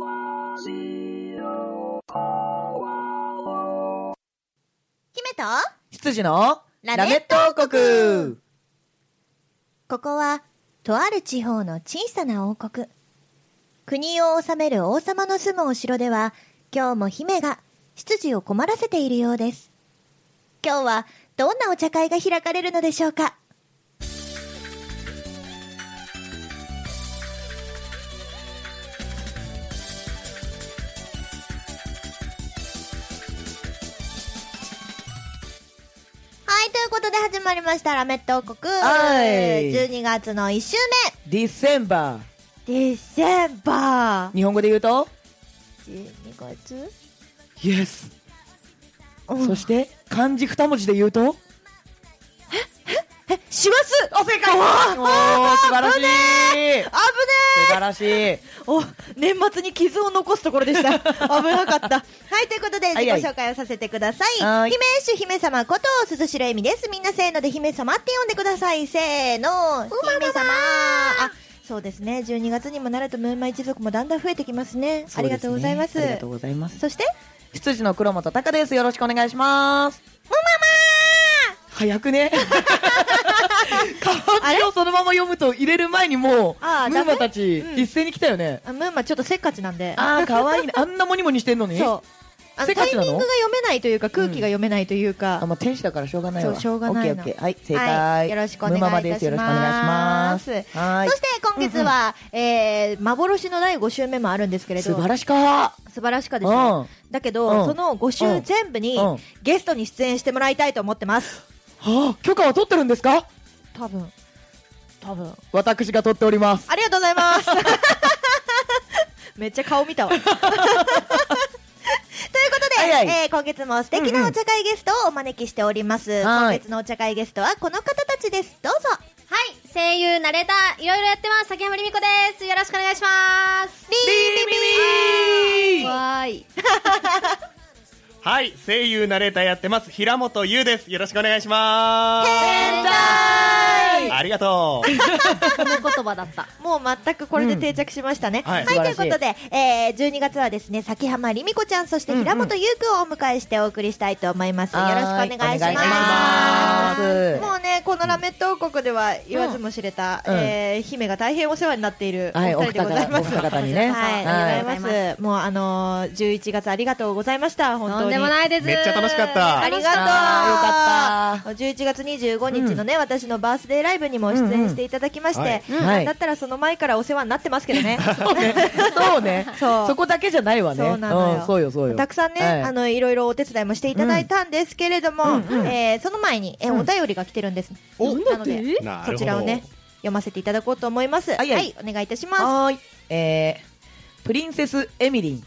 姫と羊のララメット王国ここは、とある地方の小さな王国。国を治める王様の住むお城では、今日も姫が執事を困らせているようです。今日は、どんなお茶会が開かれるのでしょうか？ということで始まりました、ラメット王国。はい。12月の1週ディセンバー。目。ディセンバー。日本語で言うと？12月？イエスうん。そして漢字二文字で言うと？え、師走！お正解。おー素晴らしい危ね素晴らしいえお、年末に傷を残すところでした。危なかった。はい、ということで、自己紹介をさせてください。はい姫主姫様こと、鈴代恵美です。みんなせーので姫様って呼んでください。せーの、姫様あ、そうですね。12月にもなるとムーマ一族もだんだん増えてきますね。ありがとうございます。ありがとうございますそして、羊の黒本隆ですよろしくお願いしますムマ早くね 漢字をそのまま読むと入れる前にもうムーマたちうん一斉に来たよねマあムーマちょっとせっかちなんで。あーかわいいね あんなモニモニしてんのに？そう。あのせっかちなの？タイミングが読めないというか、空気が読めないというか、あ、まあ、天使だからしょうがないわ。そうしょうがないのオッケーオッケー。はい、正解。はいよろしくお願いいたします。よろしくお願いします。はいそ。して今月は、えー、幻の第5週目もあるんですけれど素晴らしか。素晴らしかでしうょん。だけど、うんその5週全部に、うんゲストに出演してもらいたいと思ってますはあ、許可は取ってるんですか？多分。多分。私が取っております。ありがとうございます。めっちゃ顔見たわ。ということで、はいはい。えー今月も素敵なお茶会ゲストをお招きしております、はい。今月のお茶会ゲストはこの方たちです。どうぞ。はい、声優、ナレーター、いろいろやってます。崎山りみこです。よろしくお願いします。リビビビわーい。はい、声優ナレーターやってます平本優です。よろしくお願いします。ありがとう。この言葉だった。もう全くこれで定着しましたね。はい、はいということで、えー、12月はですね、崎浜りみこちゃん、そして平本優くんをお迎えしてお送りしたいと思います。よろしくお願いします。はいお願いしますもうね、このラメット王国では言わずも知れた、うんえー、姫が大変お世話になっているおはい、お二人でございます。二方にね。はい、ありがとうございます。もうあのー、11月ありがとうございました。本当に。とんでもないです。めっちゃ楽しかったありがとう。よかった11月25日のね、私のバースデーライブにも出演していただきまして、うんうんはいだったらその前からお世話になってますけどね。そうね。そうね。そこだけじゃないわね。そうなのよんそうよ、そうよ。たくさんね、はいあの、いろいろお手伝いもしていただいたんですけれども、うんうんえーその前に、えーうんお便りが来てるんです。おなので、そちらをね、読ませていただこうと思います。は、はいいはいお願いいたします。は。えー、プリンセスエミリン。い。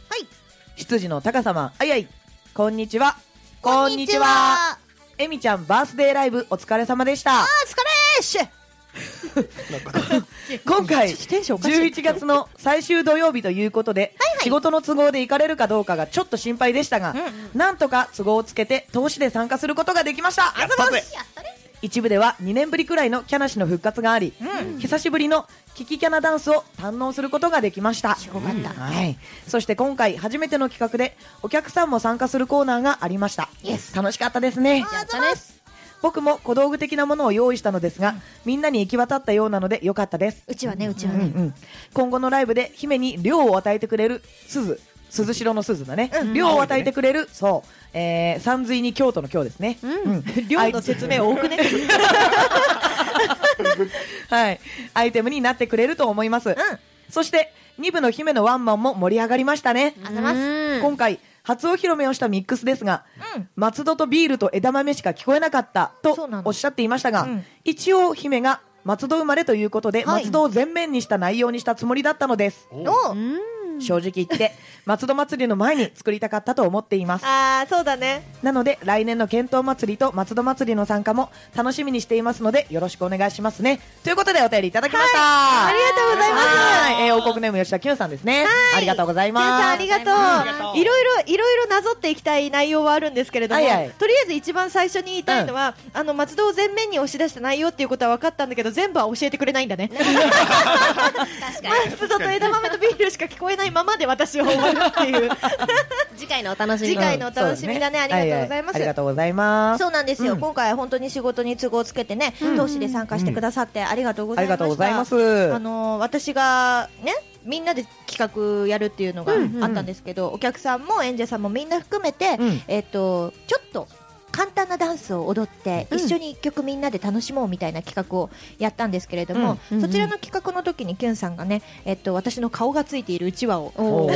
羊の高様。あいあい。こんにちは。こんにちは。エミちゃんバースデーライブお疲れ様でした。あ、疲れーし 今回、ちょっとテンションおかしい11月の最終土曜日ということで、仕事の都合で行かれるかどうかがちょっと心配でしたが、なんとか都合をつけて投資で参加することができました。やったぜ。一部では2年ぶりくらいのキャナ氏の復活があり、久しぶりのキキキャナダンスを堪能することができました。はい。そして今回初めての企画でお客さんも参加するコーナーがありました。楽しかったですね。やったです。僕も小道具的なものを用意したのですが、みんなに行き渡ったようなのでよかったです。うちはね、うちはね。うんうん、今後のライブで姫に涼を与えてくれる鈴鈴代の鈴だね、涼を与えてくれる。そう、えー、山水に京都の京ですね、うん。量の説明多くね。はい、アイテムになってくれると思います、そして2部の姫のワンマンも盛り上がりましたね、あざます。今回初お披露目をしたミックスですが、うん。松戸とビールと枝豆しか聞こえなかったとおっしゃっていましたが、うん。一応姫が松戸生まれということで、はい。松戸を前面にした内容にしたつもりだったのです。お正直言って 松戸祭りの前に作りたかったと思っています。あー、そうだね。なので来年の検討祭りと松戸祭りの参加も楽しみにしていますのでよろしくお願いしますね。ということでお便りいただきました、はい。ありがとうございます。はい、えー、王国ネーム吉田きゅんさんですね。ありがとうござい皆さんます。ありがとう。ありがとう。い。ろいろ、いろいろなぞっていきたい内容はあるんですけれども、はいはい。とりあえず一番最初に言いたいのは、あの、松戸を前面に押し出した内容っていうことは分かったんだけど、全部は教えてくれないんだね。松戸と枝豆とビールしか聞こえないないままで私は終わるっていう。次回のお楽しみ。次回のお楽しみだね。ありがとうございます。ははありがとうございます。そうなんですよ、うん。今回は本当に仕事に都合をつけてね、投資で参加してくださってありがとうございました。ありがとうございます。あのー私がね、みんなで企画やるっていうのがあったんですけど、お客さんも演者さんもみんな含めて、うん。えっ、とちょっと簡単なダンスを踊って、一緒に一曲みんなで楽しもうみたいな企画をやったんですけれども、うん。そちらの企画の時にキュンさんがね、えっと私の顔がついているうちわを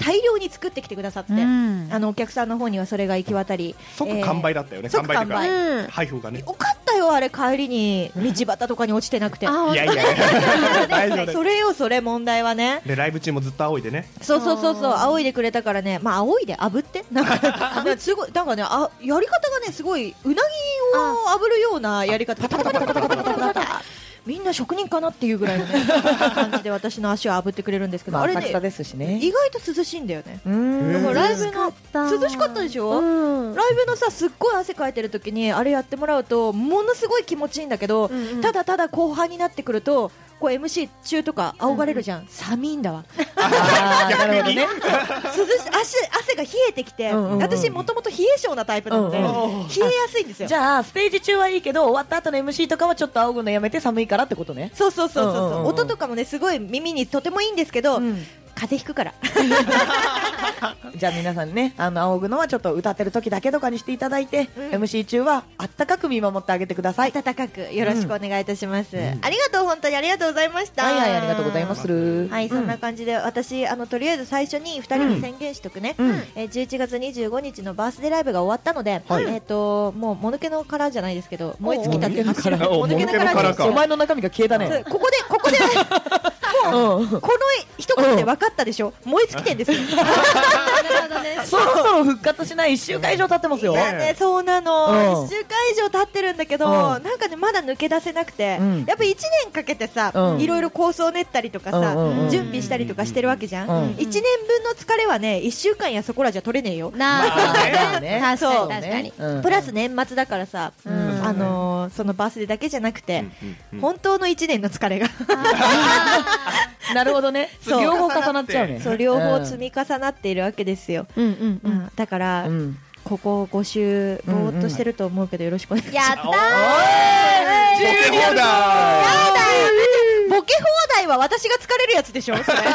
大量に作ってきてくださって、うん。あのお客さんの方にはそれが行き渡り、即完売だったよね、即完売。という完売うん。か配布がね。よかったよあれ帰りに道端とかに落ちてなくて。あいやいやそれよそれ問題はね。でライブ中もずっと仰いでね。そうそうそうそう仰いでくれたからね。まあ仰いで炙って？なんか なんかすごいなんかねあやり方がねすごいうなぎを炙るようなやり方みんな職人かなっていうぐらいのね感じで私の足を炙ってくれるんですけど、まあ、あれね浅草ですしね。意外と涼しいんだよねライブの涼しかったでしょ、うんライブのさすっごい汗かいてる時にあれやってもらうとものすごい気持ちいいんだけど、うんうんただただ後半になってくるとこう MC 中とか仰がれるじゃん、寒いんだわ。なるほどね。涼し足汗が冷えてきて、うんうんうん。私もともと冷え性なタイプなので、うんうん冷えやすいんですよ。じゃあ、ステージ中はいいけど、終わった後の MC とかはちょっと仰ぐのやめて寒いからってことね。そうそうそうそう,、うんうんうん。音とかもねすごい耳にとてもいいんですけど、うん風邪ひくから。じゃあ皆さんね、あの、仰ぐのはちょっと歌ってる時だけとかにしていただいて、うん。MC 中はあったかく見守ってあげてください。温かくよろしくお願いいたします、ありがとう本当にありがとうございましたはいはい、ありがとうございます。はい、そんな感じで私あのとりあえず最初に2人に宣言しとくね、うん。えー11月25日のバースデーライブが終わったので、はい。えっ、ともうもぬけの殻じゃないですけど燃え尽きたっていう話おもぬけの殻お前の中身が消えたね。ここでここで の一言で分かったでしょ？燃え尽きてんですよ。そろそろ復活しない1週間以上経ってますよ。ね、そうなの、うん。1週間以上経ってるんだけど、うん。なんかね、まだ抜け出せなくて、うん。やっぱ1年かけてさ、うん。いろいろ構想練ったりとかさ、準備したりとかしてるわけじゃん、うん。1年分の疲れはね、1週間やそこらじゃ取れねえよ。なあまあ そう。プラス年末だからさ、ん。あのーそのバースデーだけじゃなくて、本当の1年の疲れが、なるほどね。そう両方重なっちゃうね。そう両方積み重なっているわけですよ。うんうんううんんだから、うん。ここ5週、ぼーっとしてると思うけど、よろしくお願いします。やったーボケ放題ボケ放題は私が疲れるやつでしょ？それ。それ違うや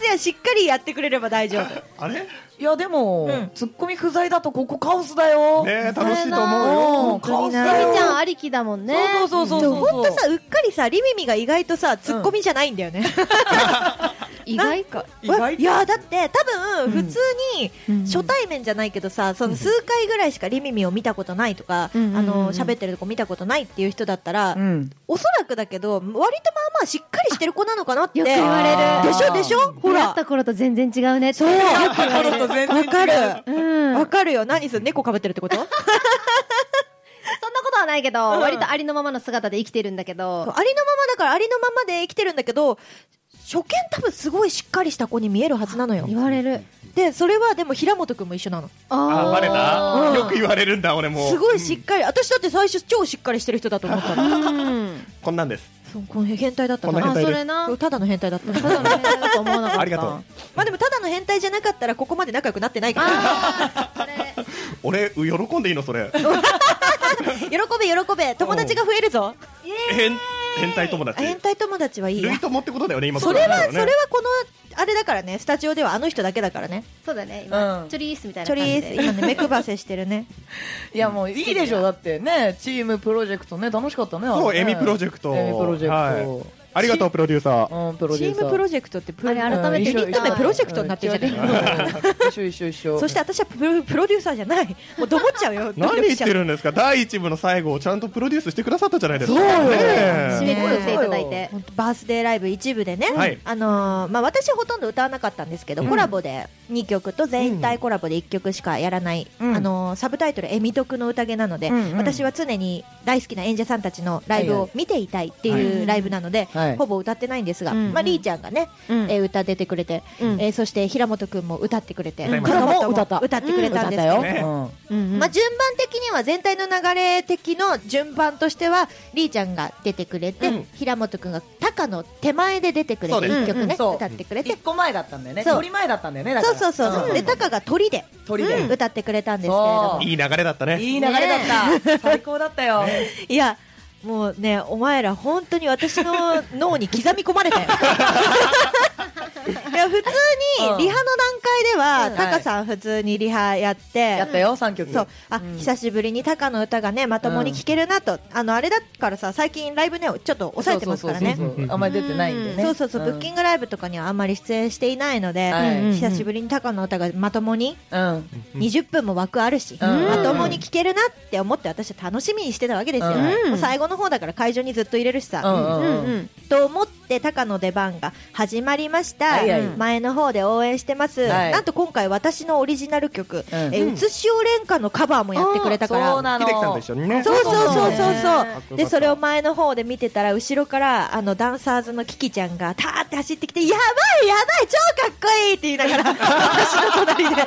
つやしっかりやってくれれば大丈夫。あれ？いやでも、うん。ツッコミ不在だとここカオスだよ。ねえ楽しいと思うよ。うんカオスだなよ。みちゃんありきだもんねそうそうそうそうそう。さうっかりさリミミが意外とさツッコミじゃないんだよね、意外か。意外いやだって多分うん。普通に初対面じゃないけどさその数回ぐらいしかリミミを見たことないとか、うんあの喋ってるとこ見たことないっていう人だったら、うん。おそらくだけど割とまあまあしっかりしてる子なのかなってよく言われる。でしょでしょ？ほ出会らった頃と全然違うねそう。よく言われるわかる。うん。わかるよ。何する猫かぶってるってこと？そんなことはないけど、割とありのままの姿で生きてるんだけど。ありのままだからありのままで生きてるんだけど初見多分すごいしっかりした子に見えるはずなのよ。言われる。でそれはでも平本君も一緒なの。あバレた？うん。よく言われるんだ俺も。すごいしっかり。私だって最初超しっかりしてる人だと思ったの。うん。こんなんです。そうこの変態だったな。変態それな。ただの変態だった。ただの変態だと思わなかった。ありがとう。まあでもただの変態じゃなかったらここまで仲良くなってないから。俺喜んでいいのそれ。喜べ喜べ。友達が増えるぞ。変変態友達。変態友達はいいや。類友ってことだよね今。それはそれはこのあれだからね。スタジオではあの人だけだからね。そうだね今、うん。チョリースみたいなチョリー今ね目配せしてるね。いやもういいでしょ。だってねチームプロジェクトね楽しかったねそうエミプロジェクト。エミプロジェクト。はいありがとうプロデューサー。チームプロジェクトってプロあれ改めてユニット名プロジェクトになってるじゃないうん。一緒一緒一緒。そして私はプロプロデューサーじゃない。もうどもっちゃうよ。何言ってるるんですか？第一部の最後をちゃんとプロデュースしてくださったじゃないですか。そう。締めくくっていただいて。バースデーライブ一部でね、はい。あのーまあ、私ほとんど歌わなかったんですけど、うん。コラボで。2曲と全体コラボで1曲しかやらない、うん。あのーサブタイトル「えみとくの宴」なので、私は常に大好きな演者さんたちのライブを見ていたいっていうライブなので、ほぼ歌ってないんですが、うん。まあ、りーちゃんがね、うん。えー歌出てくれて、うん。えーそして平本くんも歌ってくれて、歌いました。倉本も歌った。歌ってくれたんですけ。ね。うん。まあ、順番的には全体の流れ的の順番としてはりーちゃんが出てくれて、うん。平本くんが高の手前で出てくれてそうです。一曲ね、歌ってくれて。一個前だったんだよね。そう。鳥前だったんだよね。そうらそうそう。でタカが鳥で鳥で。歌ってくれたんですけれども。いい流れだったね。いい流れだった。最高だったよ。いやもうねお前ら本当に私の 脳に刻み込まれたよ。いや普通うん。にリハの段階では、うん。タカさん普通にリハやって、やったよ、三曲。そう。あ、ん。久しぶりにタカの歌がねまともに聴けるなと、あのあれだからさ最近ライブねちょっと抑えてますからね。あんまり出てないんでね。そうそうそう、ブッキングライブとかにはあんまり出演していないので、はい。久しぶりにタカの歌がまともにうん。20分も枠あるし、うん。まともに聴けるなって思って私は楽しみにしてたわけですよ、最後の方だから会場にずっと入れるしさ、うんうんと思ってタカの出番が始まりました、はいはい。前の方で応援してます、はい。なんと今回私のオリジナル曲「うん。えうつしおれんか」のカバーもやってくれたから。そうなの。そうそうそうそうそう。そうでそれを前の方で見てたら後ろからあのダンサーズのキキちゃんがターって走ってきてやばいやばい超かっこいいって言いながら私の隣で。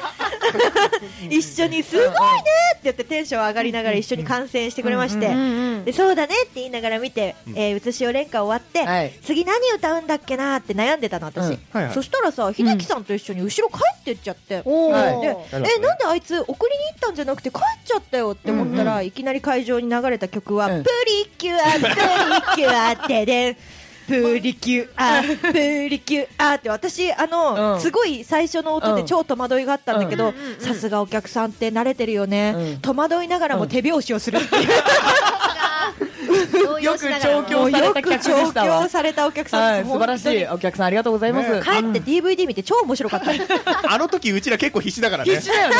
一緒にすごいねって言ってテンション上がりながら一緒に観戦してくれまして、うんうん。でそうだねって言いながら見て、えー、うつしおれんか終わって、はい。次何歌うんだっけなって悩んでたの私、うん。はいはい。そしたらさ秀樹さんと一緒に後ろ帰ってっちゃって、おはい。でーえなんであいつ送りに行ったんじゃなくて帰っちゃったよって思ったら、いきなり会場に流れた曲は、うん。プリキュアプリキュアってで プリキュアプリキュアって。私あの、うん。すごい最初の音で超戸惑いがあったんだけど、うん。うん。うん。さすがお客さんって慣れてるよね、うん。戸惑いながらも手拍子をするっていう、よく調教された客で調したわ教されたお客さんはい、です素晴らしい。お客さんありがとうございます。ね帰って DVD 見て超面白かった。あの時うちら結構必死だからね必死だよね。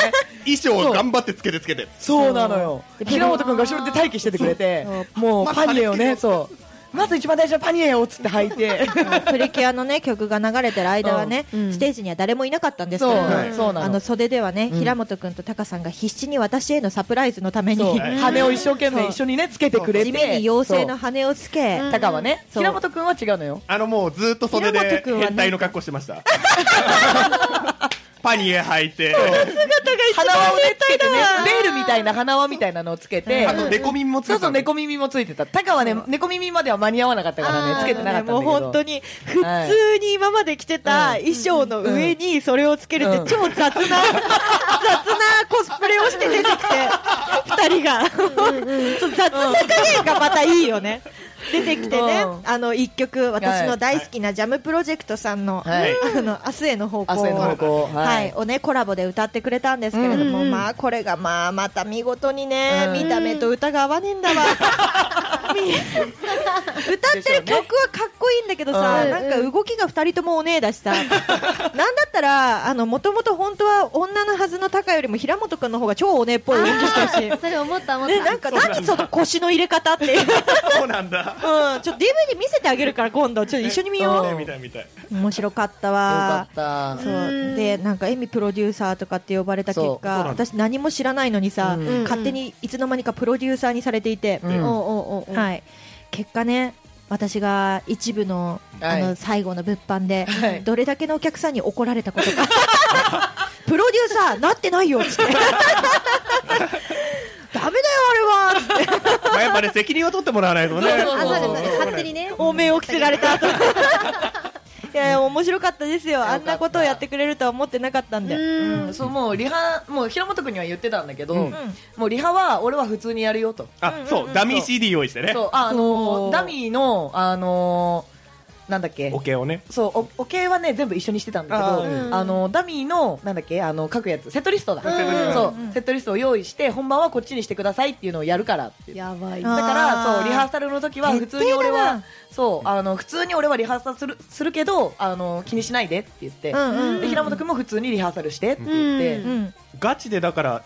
衣装を頑張ってつけてつけてそうなのよ。で平本君が後ろで待機しててくれてそ、もうまあパニエをね、羽そう。まず一番大事なパニエをつって履いて。プリキュアのね曲が流れてる間はね、うん。ステージには誰もいなかったんですけそう。ど、うなの。あの。袖ではね、うん。平本君とタカさんが必死に私へのサプライズのために、羽を一生懸命一緒にね、つけてくれて。地味に妖精の羽をつけ、そう。高はね、平本君は違うのよ。あのもうずっと袖平本で君はね。変態の格好してました パニエ履いて。鼻輪をね、つけてね、ベールみたいな鼻輪みたいなのをつけて、あと猫耳もつそうそう、猫耳もついてた。タカはね、猫耳までは間に合わなかったからね、つけてなかったんだけど。もう本当に普通に今まで着てた衣装の上にそれをつけるってうん超雑な、雑なコスプレをして出てきて二人が。雑さ加減がまたいいよね出てきてね、うん。あの一曲私の大好きなジャムプロジェクトさんの、はい。あの明日への方向明日への方向ははい。い。をねコラボで歌ってくれたんですけれども、うんまあこれがまあまた見事にね、うん。見た目と歌が合わねえんだわ。み 歌ってる曲はかっこいいんだけどさ、うん。なんか動きが2人ともお姉だしさ、なんだったら、あの、もともと本当は女のはずのタカよりも平本くんの方が超お姉っぽい演技してるし。それ思った思っね、たなんか何その腰の入れ方っていう。うん、そうなんだちょっと DVD 見せてあげるから今度、ちょっと一緒に見よう。ん。う。みたいみたい。面白かったよわか。った。そう。でなんかエミプロデューサーとかって呼ばれた結果私何も知らないのにさ、うん。勝手にいつの間にかプロデューサーにされていて、うん。おうおうおはい、結果ね私が一部の,、はい。あの最後の物販で、はい。どれだけのお客さんに怒られたことか。プロデューサーなってないよって ダメだよあれは。まあやっぱね責任を取ってもらわないとね。そうそうあそう勝手にね。お面を着せられた。後 いやいや面白かったですよ。あんなことをやってくれるとは思ってなかったんで、うん。うん、そうもうリハもう平本君には言ってたんだけど、うん。もうリハは俺は普通にやるよと。あそうダミー CD 用意してね。そうああのそうーダミーのあのーなんだっけ？オケをね。そうおおけはね全部一緒にしてたんだけどああ、ーのダミーのなんだっけ？あの書くやつ。セットリストだ、セットリストそう。セットリストを用意して本番はこっちにしてくださいっていうのをやるからやばい。あだからそうリハーサルの時は普通に俺はそうあの普通に俺はリハーサルするするけどあの気にしないでって言って、うんうんうん。で平本君も普通にリハーサルしてって言って、うんうん。ガチでだから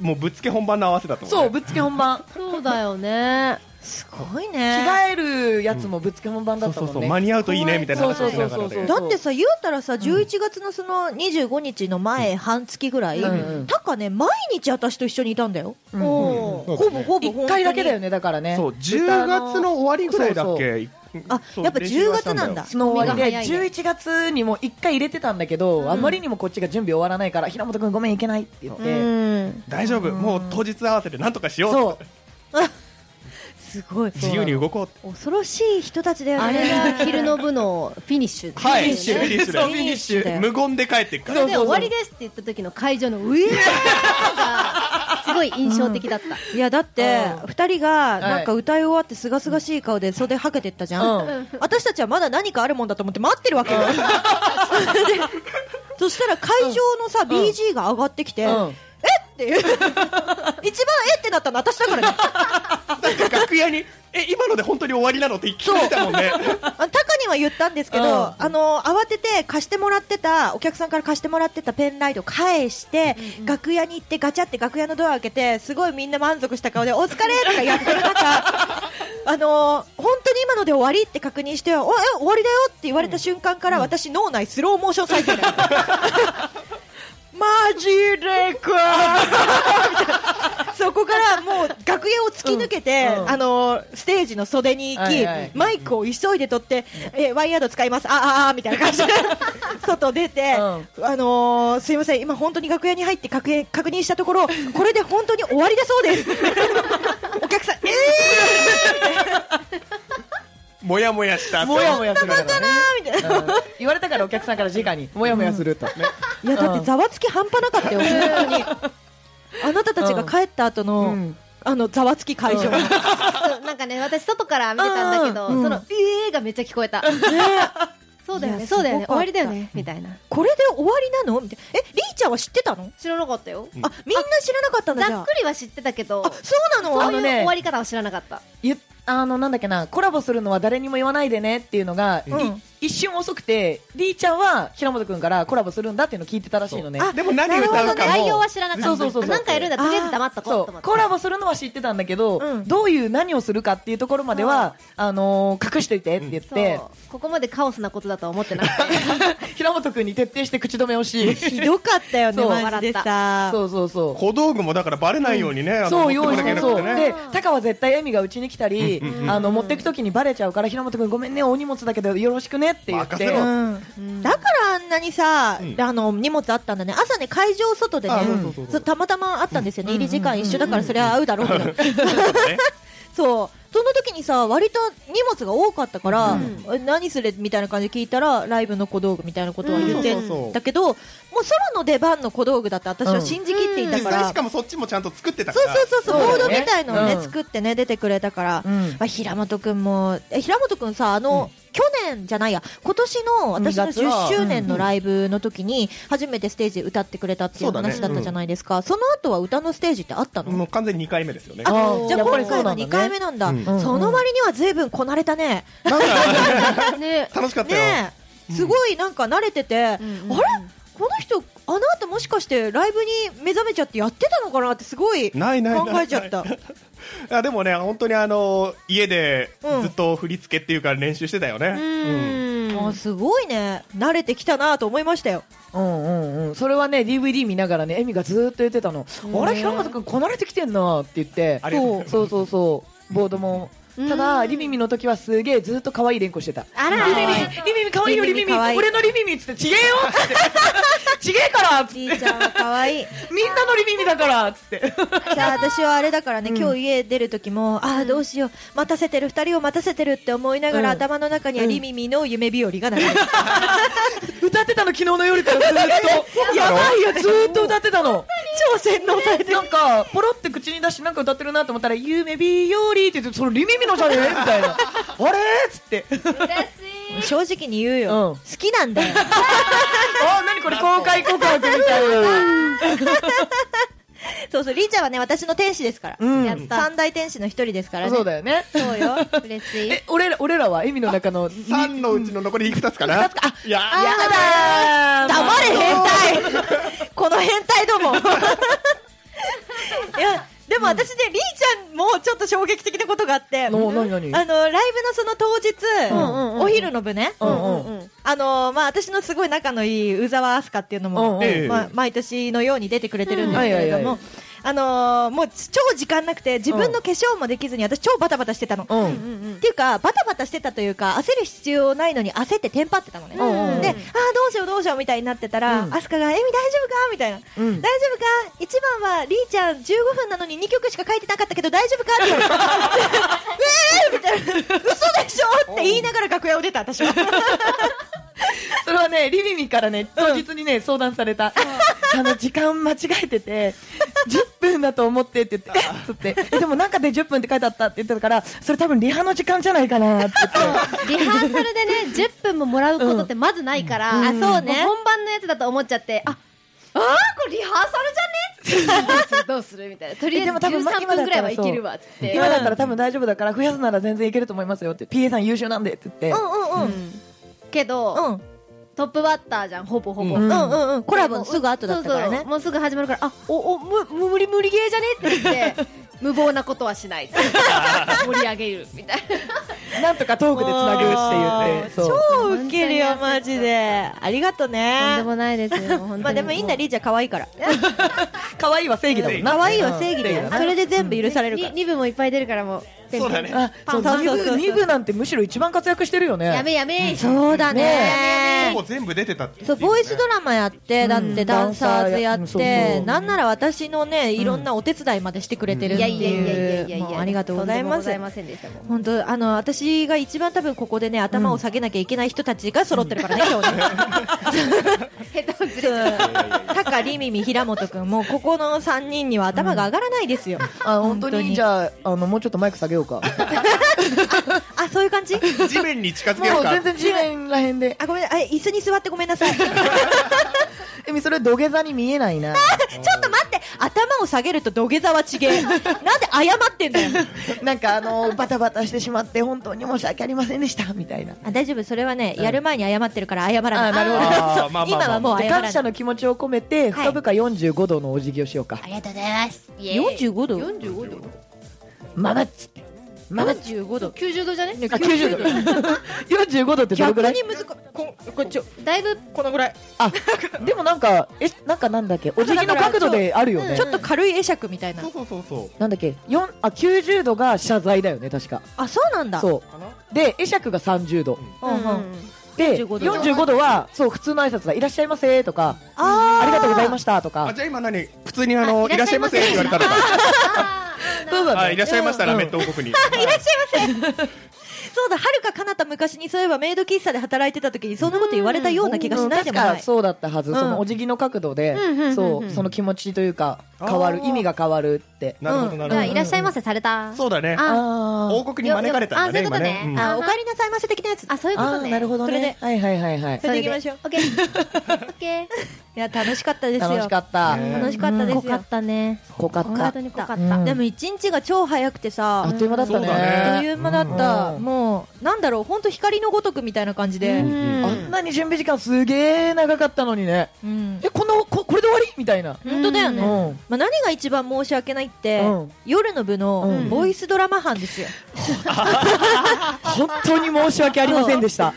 もうぶっつけ本番の合わせだと思そうぶっつけ本番。そうだよね。すごい着ね替えるやつもぶっつけ本番だそうったもんね、そうそう間に合うといいねみたいな話をしながらそうそう。そうでそうだってさ言うたらさ11月のその25日の前半月ぐらい、うん。うんタカね毎日私と一緒にいたんだよ、うん。おうんほぼほぼ一回だけだよねだからね。そう。10月の終わりぐらいだっけ？あそうやっぱ10練習はしたんだよ。月なんだ。スノー終わりで身が早いね11月にも1回入れてたんだけど、あまりにもこっちが準備終わらないから平本君ごめんいけないって言って、うん。大丈夫。もう当日合わせてなんとかしよう。そう すごい。自由に動こう恐ろしい人たちだよね。あれが昼の部のフィニッシュ。はいフィニッシュフィニッシュで。そうフィニッシュだよ無言で帰っていくから。それで終わりですって言った時の会場のウェーがすごい印象的だった、いやだってうん。二人がい。なんか歌い終わってすがすがしい顔で袖はけてったじゃん、うん。私たちはまだ何かあるもんだと思って待ってるわけよ、でそしたら会場のさ、BG が上がってきて、うんっていう。一番えってなったの私だからね。なんか楽屋にえ今ので本当に終わりなの？って聞いてたもんね。あタカには言ったんですけど、うん。あの慌てて貸してもらってたお客さんから貸してもらってたペンライト返して、楽屋に行ってガチャって楽屋のドア開けてすごいみんな満足した顔でお疲れとかやってる中 あの本当に今ので終わりって確認しておえ終わりだよって言われた瞬間から、私脳内スローモーション再生だよ マジでか。そこからもう楽屋を突き抜けて、うん。うんあのステージの袖に行き、はいはい。マイクを急いで取って、えワイヤード使います、あああみたいな感じで。外出て、うん。あのーすいません、今本当に楽屋に入って確認確認したところ、これで本当に終わりだそうです。お客さん、えもやもやしたもやもやするからね。ーみたいな。うん言われたからお客さんから直にもやもやすると、いや、だってざわつき半端なかったよ、本当に。あなたたちが帰った後の、うん。あの、ざわつき会場。なんかね私外から見てたんだけど、うん。その「えー」がめっちゃ聞こえた。そうだよねそうだよね終わりだよねみたいな。これで終わりなの？みたいな。え、リーちゃんは知ってたの？知らなかったよ。あ、みんな知らなかったんだ、じゃあ。ざっく。りは知ってたけどあ、そうなの？そういうあのね終わり方は知らなかった。ゆあのなんだっけなコラボするのは誰にも言わないでねっていうのが、うん。い一瞬遅くてりーちゃんは平本君からコラボするんだっていうのを聞いてたらしいのね。あでも何歌うか内容もは知らなかった。そうそうそうそうなんかやるんだとりあえず黙っとこうとそ思って。う。コラボするのは知ってたんだけど、うん。どういう何をするかっていうところまではあのー隠しておいてって言って、そう。ここまでカオスなことだとは思ってなくて 平本君に徹底して口止めをし。ひどかったよね、そう。マジでさ。そうそうそう。小道具もだからバレないようにね、あのそう用意してそうでタカは絶対エミがうちに来たり、うんうんうんあの持っていくときにバレちゃうから平本君ごめんねお荷物だけどよろしくねって言ってうん。だからあんなにさ、うん。あの荷物あったんだね。朝ね会場外でねたまたまあったんですよね、うん。入り時間一緒だからそれは合うだろうけど、ね。そう。その時にさ割と荷物が多かったから、うん。え何するみたいな感じで聞いたらライブの小道具みたいなことは言ってうんそうそうそうだけど、もうソロの出番の小道具だって私は信じきっていたから、実際しかもそっちもちゃんと作ってたから。そうそうそうそう、ボードそうだよねみたいのをね、うん。作ってね、出てくれたから、うん。まあ、平本くんも、え、平本くんさ、あの、去年じゃないや、今年の私の2月は10周年のライブの時に、初めてステージで歌ってくれたっていう話だったじゃないですか。その後は歌のステージってあったの、もう完全に2回目ですよね。あーじゃあ今回は2回目なんだ。うんその割には随分こなれたね。楽しかったよ、すごいなんか慣れてて、あれうんこの人、あの後もしかしてライブに目覚めちゃってやってたのかなってすごい考えちゃった。いやでもね本当にあの家でうん。ずっと振り付けっていうか練習してたよね、うん。あすごいね。慣れてきたなと思いましたよ。うんうんうん、それはね DVD 見ながらねエミがずーっと言ってたの、あれ平本君こなれてきてんなって言って。ありがとうそうそうそうボードも。ただリミミの時はすげえずーっと可愛い連呼してた。あら。リミミリミミ可愛いよリミミ。俺のリミミっつってちげえよっつって ちげえから。っつってじいちゃんは可愛い。みんなのリミミだから。っつって。じゃあ私はあれだからね、今日家出る時もああどうしよう。待たせてる二人を待たせてるって思いながら、うん。頭の中にはリミミの夢日和が流れて 歌ってたの昨日の夜からずーっと。やばいよずーっと歌ってたの。超洗脳されてるなんかポロって口に出してなんか歌ってるなと思ったら夢日和って言ってそのリミミのじゃね？えみたいな。あれ？っつって。嬉しい正直に言うよ、うん。好きなんだよ。あ何これ公開告白みたいな。そうそうりーちゃんはね私の天使ですから、うん。やった。三大天使の一人ですからね。そうだよね。そうよ。嬉しい。え俺ら俺らは？エミの中の3のうちの残り2つかな、いややだー。黙れ変態。この変態ども。いやでも私ね、りーちゃんもちょっと衝撃的なことがあって、あの、ライブのその当日、お昼の部ね、あの、まあ、私のすごい仲のいい宇沢明日香っていうのも、毎年のように出てくれてるんですけれども、あのーもう超時間なくて、自分の化粧もできずに、私超バタバタしてたの。うん。っていうか、バタバタしてたというか、焦る必要ないのに焦ってテンパってたのね。うんうんうんで、ああ、どうしようどうしようみたいになってたら、うんアスカが、エミ大丈夫か？みたいな。うん大丈夫か？一番は、リーちゃん15分なのに2曲しか書いてなかったけど大丈夫か？って言われて、えーみたいな。嘘でしょ？って言いながら楽屋を出た、私は。それはね、リミミからね、当日にね、相談された。あの、時間間違えてて、10分だと思ってって言って、つって、えでもなんかで10分って書いてあったって言ってたから、それ多分リハの時間じゃないかなって。言って。リハーサルでね、10分ももらうことってまずないから、うん。あそうね。も本番のやつだと思っちゃって、あ、あーこれリハーサルじゃね？どうするどうするみたいな。とりあえずでも多分13分ぐらいはいけるわ、つって。今だったら多分大丈夫だから増やすなら全然いけると思いますよって。PA さん優秀なんでって。言って、うんうん。うん。けど、うん。トップバッターじゃん、ほぼほぼ。うんうんうんうん。コラボのすぐ後だったからね。もうすぐ始まるから、あ、お、お、む、無理無理ゲーじゃね？って言って、無謀なことはしない。盛り上げる、みたいな。なんとかトークでつなぐって言ってそう超ウケるよ、マジで。ありがとうとんでね。もないですよ、まあでもいいんだ、リーちゃん可愛いから。可愛いは正義だもんな可愛いは正義だよ。うんそれで全部許されるから。リブもいっぱい出るからもう。そうだね。あそうそうそうそうそう。2部2部なんてむしろ一番活躍してるよね。やめやめ。そうだほね。ぼ全部出てたってそう、ボイスドラマやって、だってダンサーズやって、うんなんなら私のね、いろんなお手伝いまでしてくれてるっていやいやいやいやいやいいう。ありがとうございます。とんでもござい。ませんでしたもん。本当あの私が一番多分ここでね頭を下げなきゃいけない人たちが揃ってるからね、今日ね。タカ、リミミ、平本くん、もうここの3人には頭が上がらないですよ。あ本当に。じゃああのもうちょっとマイク下げようか。あ、そういう感じ？地面に近づけようか。もう全然地面らへんで。あ、ごめん、あ、椅子に座ってごめんなさい。ちょっえみそれ土下座に見えないな。と待って、頭を下げると土下座はちげえ。なんで謝ってんだよ。なんかあのバタバタしてしまって本当に申し訳ありませんでした。みたいな。あ、大丈夫、それはね、やる前に謝ってるから謝らない。あなるほど。あ今はもう謝らない。で感謝の気持ちを込めて深々45度のお辞儀をしようか。ありがとうございます。45度？45度？ママッチママッチ45度。90度じゃね？あ90度。45度ってどれぐらい？逆に難。こ、こっち、だいぶ？このぐらい。あでもなんかえなんかなんだっけ？お辞儀の角度であるよね。ちょっと軽い会釈みたいな。そう。そうそうそう。なんだっけ？4あ90度が謝罪だよね確か。あ、そうなんだ。そう。で会釈が30度。うん。うん。で45度。45度はそう普通の挨拶だいらっしゃいませとかあありがとうございまましたとか。あじゃあ今何？普通にあのあいらっしゃいませって言われたのかそうだねあいらっしゃいましたラうん。メット王国にす。そうだ、はるか彼方昔にそういえばメイド喫茶で働いてた時にそんなこと言われたような気がしないでもない。確かそうだったはず、うん。そのお辞儀の角度で、そうその気持ちというか変わるあー意味が変わるって。なるほどなるほいらっしゃいませされた。どそうだね。ああ王国に招かれたんだねよよ今ね。うん。ああ、お帰りなさいませ的なやつ。あそういうことね。あーなるほどそれでね。はいはいはいはい。それで行きましょう。オッケー。オッケいや、楽しかったですよ。楽しかった、ね楽しかったですよ。ー濃かっ。たね。濃かった。本当に濃かった。うん。でも一日が超早くてさ、あっという間だったね。あっという間だった。うんもう、なんだろう、本当光のごとくみたいな感じで。ううん。んあんなに準備時間すげー長かったのにね。ん。えこのここれで終わり？みたいな、本当だよね。うん。まあ、何が一番申し訳ないって、うん。夜の部のうん。ボイスドラマ班ですよ。本当に申し訳ありませんでした。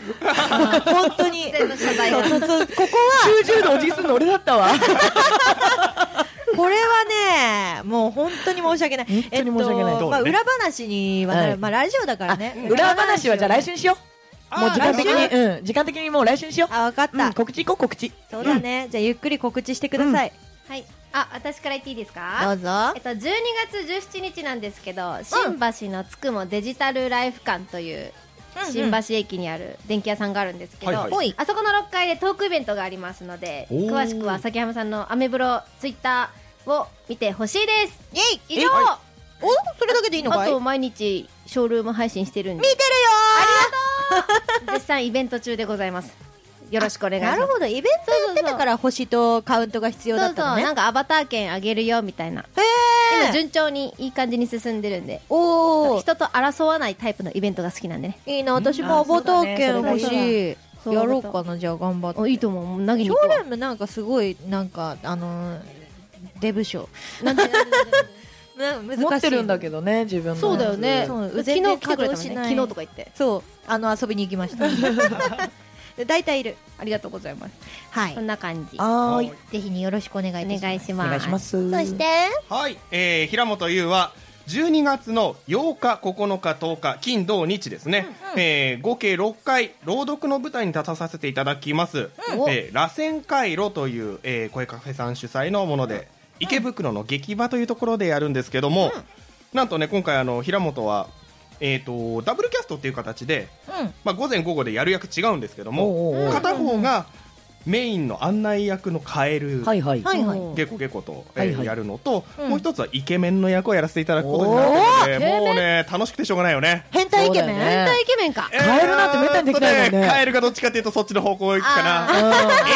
本当に。ここは、90度お辞儀するの俺だったわこれはね、もう本当に申し訳ない。本当に申し訳ない。えっとまあ、裏話にはなる、はい。まあ、ラジオだからね。裏話はじゃあ来週にしよう。もう時間的来にうん。時間的にもう来週にしよう。あ、わかった。うん、告知行こう告知。そうだね。じゃあ、ゆっくり告知してください。はい。あ私から言っていいですどかうぞ。えっ。と、12月17日なんですけど、新橋のつくもデジタルライフ館という新橋駅にある電気屋さんがあるんですけど、はいはい。ほい。あそこの6階でトークイベントがありますので詳しくは崎浜さんのアメブロツイッターを見てほしいです。イェイ！以上、お？それだけでいいのかい？あと毎日ショールーム配信してるんで。見てるよ絶賛 イベント中でございます。よろしくお願いします。なるほど。イベントやってたから星とカウントが必要だったのね。なんかアバター券あげるよみたいな。へ今ー順調にいい感じに進んでるんで。おー。人と争わないタイプのイベントが好きなんでね。いいな、私もアバター券欲しい。やろうかな、じゃあ頑張って。おいいと思う。投げシに行くわョールームなんかすごい、なんか、あのー、デブ賞。なんで？な難しい。持ってるんだけどね自分のそうだよね。そう。昨日全然来てくれたもんね。昨日とか言って。そう、あの、遊びに行きました。で大体いる。ありがとうございます。はい。こんな感じ。はーい。ぜひによろしくお願いいたします。お願いします。そして？はい、えー、平本優は12月の8日、9日、10日、金、土、日ですね、えー合計6回、朗読の舞台に立たさせていただきます、えー螺旋回路という、えー声カフェさん主催のもので、池袋の劇場というところでやるんですけども、なんとね、今回、あの平本は、えー、とダブルキャストっていう形で、うん。まあ、午前午後でやる役違うんですけども、片方がメインの案内役のカエル、はいはい。はいはい。ゲコゲコと、えーはいはい。やるのと、うん。もう一つはイケメンの役をやらせていただくことになってるので、もうね、楽しくてしょうがないよね。変態イケメン、ね。変態イケメンか。カエルなんてめったにできないもんね。えーっとカエルがどっちかっていうとそっちの方向行くかな。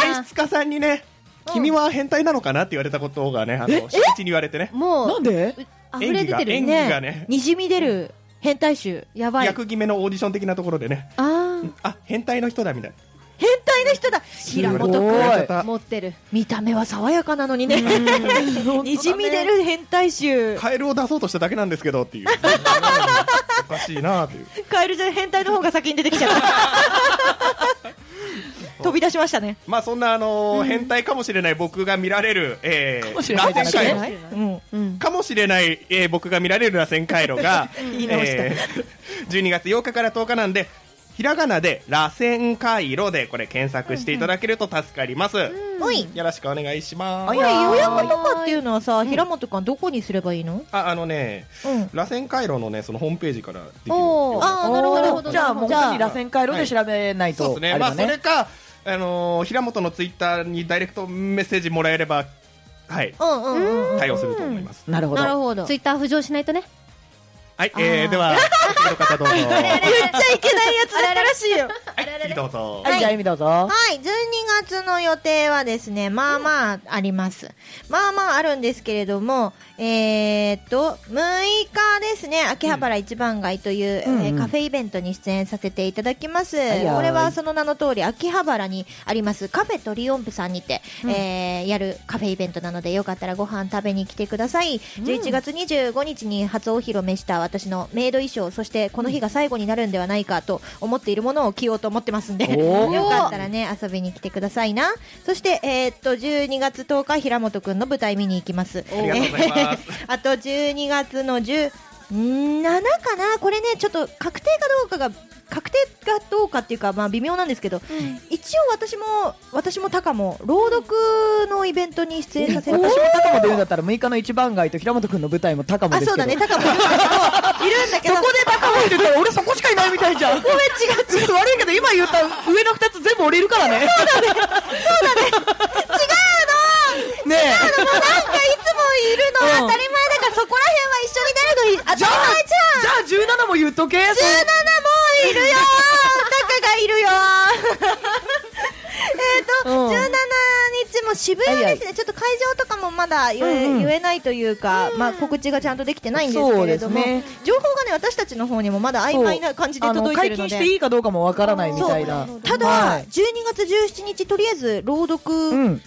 演出家さんにね、君は変態なのかなって言われたことがね、あの、初日に言われてね。もうなんで？溢れ出てる演技がね、にじみ出る変態集。やばい。役決めのオーディション的なところでね、ああ、変態の人だみたいな。変態の人だ。平本君持ってる。見た目は爽やかなのにね。にじみ出る変態集。カエルを出そうとしただけなんですけどっていう。おかしいなっていう。カエルじゃ変態の方が先に出てきちゃった飛び出しましたね。まあそんなあのー変態かもしれない僕が見られる、えー、螺旋回路ない。うん。うん。かもしれない、えー僕が見られる螺旋回路が、言い直した。えー12月8日から10日なんで、ひらがなで螺旋回路でこれ検索していただけると助かります。おい。よろしくお願いします。これあい。や予約とかっていうのはさ平本君どこにすればいいの？あ、あのね、うん。螺旋回路のね、そのホームページからできるあーなるほどなるほど。じゃあもうじゃあ本当に螺旋回路で調べないと。そうですね。まあそれか、あのー平本のツイッターにダイレクトメッセージもらえれば、はい、うんうんうんうん対応すると思います。なるほど。なるほどツイッター浮上しないとねはい、えー、では、次の方どうぞ。言っちゃいけないやつだったらしいよはい、次どうぞ。はい、じゃあ、エミどうぞ。はい、12月の予定はですね、まあまああります。まあまああるんですけれども、えー、っと、6日ですね、秋葉原一番街という、うえーカフェイベントに出演させていただきます。これはその名の通り、秋葉原にありますカフェトリオンプさんにて、えーやるカフェイベントなので、よかったらご飯食べに来てください。11月25日に初お披露目した私のメイド衣装、そしてこの日が最後になるんではないかと思っているものを着ようと思ってますんで、よかったらね、遊びに来てくださいな。そして、えーっと、12月10日、平本くんの舞台見に行きます。ありがとうございます。あと、12月の10、7かな？これね、ちょっと確定かどうかが、確定かどうかっていうか、まあ微妙なんですけど、一応私も、私もタカも、朗読のイベントに出演させて私も高も出るんだったら6日の一番街と平本君の舞台も高もあ、ですけど。そうだね、タカもいるんだけど、いるんだけど、そこで高もって言ったら俺そこしかいないみたいじゃん。ごめん違う違う。悪いけど今言った上の2つ全部降りるからね。そうだねそうだね。違うのねえなんかいつもいるのうん当たり前だから、そこら辺は一緒に出るのに当たり前じゃん。じゃあ17も言っとけ。17もいるよタカがいるよえっと、うん17日も渋谷ですね、ちょっと会場とかもまだ言え,、うんうん。言えないというか、まあ、告知がちゃんとできてないんですけれども、ね。情報がね、私たちの方にもまだ曖昧な感じで届いてるので。禁していいかどうかもわからないみたいな。ただ、はい。12月17日、とりあえず朗読、うん。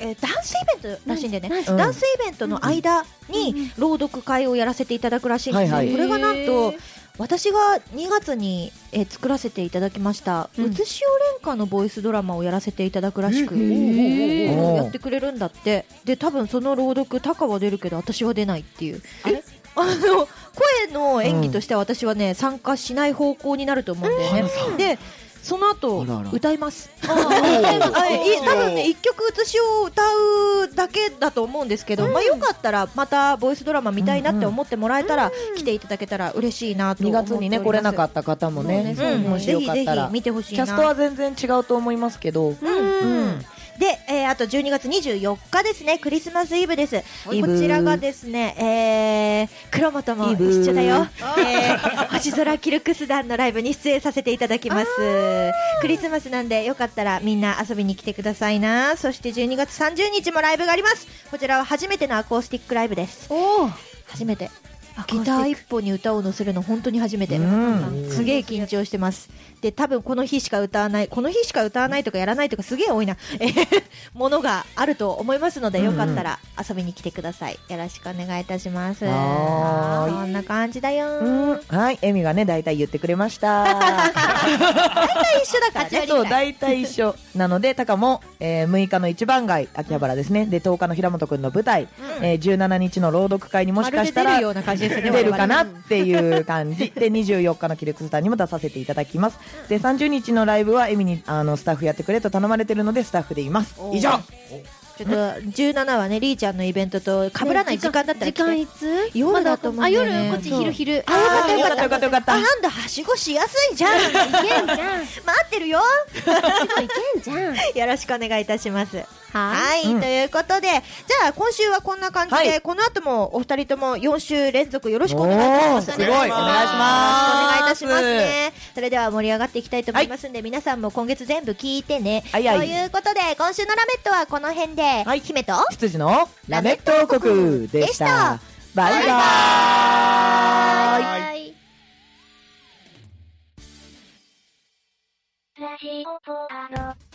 えーダンスイベントらしいんだよね、うん。ダンスイベントの間に朗読会をやらせていただくらしいんですよ、はいはい。これがなんと私が2月に、えー作らせていただきました「うん。うつしお連歌」のボイスドラマをやらせていただくらしく、やってくれるんだって。で多分その朗読タカは出るけど私は出ないっていう。あれ？あの声の演技としては私はね、参加しない方向になると思うんだよね、でその後あらあら。歌います。あはい、い多分ね一曲写しを歌うだけだと思うんですけど、まあよかったらまたボイスドラマ見たいなって思ってもらえたら、来ていただけたら嬉しいなと2思っております。月にね来れなかった方もね。もしよかったら。ぜひぜひ見てほしいな。キャストは全然違うと思いますけど。うん。うんで、えーあと12月24日ですね、クリスマスイブです。こちらがですね、えー、黒本も一緒だよ。えー、星空キルクス団のライブに出演させていただきます。クリスマスなんで、よかったらみんな遊びに来てくださいな。そして12月30日もライブがあります。こちらは初めてのアコースティックライブです。初めて。ギター一本に歌を乗せるの本当に初めて、うん。すげえ緊張してます。で多分この日しか歌わない。この日しか歌わないとかやらないとかすげえ多いな。えーものがあると思いますのでよかったら遊びに来てください。よろしくお願いいたします。はーい。そんな感じだよ。うん。はい、エミがね、大体言ってくれました。一緒だからね。そう、大体一緒。なので、タカも、えー6日の一番街、秋葉原ですね。で、10日の平本くんの舞台、えー17日の朗読会にもしかしたらまるで出るような感じですね出るかなっていう感じ。で、24日のキルクスターにも出させていただきます。で、30日のライブはエミに、あの、スタッフやってくれと頼まれてるので、スタッフでいます。以上。ちょっと17はねリーちゃんのイベントと被らない時間だったら来て時間いつ？夜だと思うんだよね。あ夜こっち昼昼。あよかったよかったよかったよかった。あなんだはしごしやすいじゃん。いけんじゃん。待ってるよいけんじゃん。よろしくお願いいたしますははい、うん。ということでじゃあ今週はこんな感じで、はい。この後もお二人とも4週連続よろしくお願いいたしますすごい。お願いします。お願いいたします。ねそれでは盛り上がっていきたいと思いますんで、皆さんも今月全部聞いてね、はいはい。ということで今週のラメットはこの辺で、はい。姫と羊のラメット王国でした。バイバーイ。はいラジオポアロ。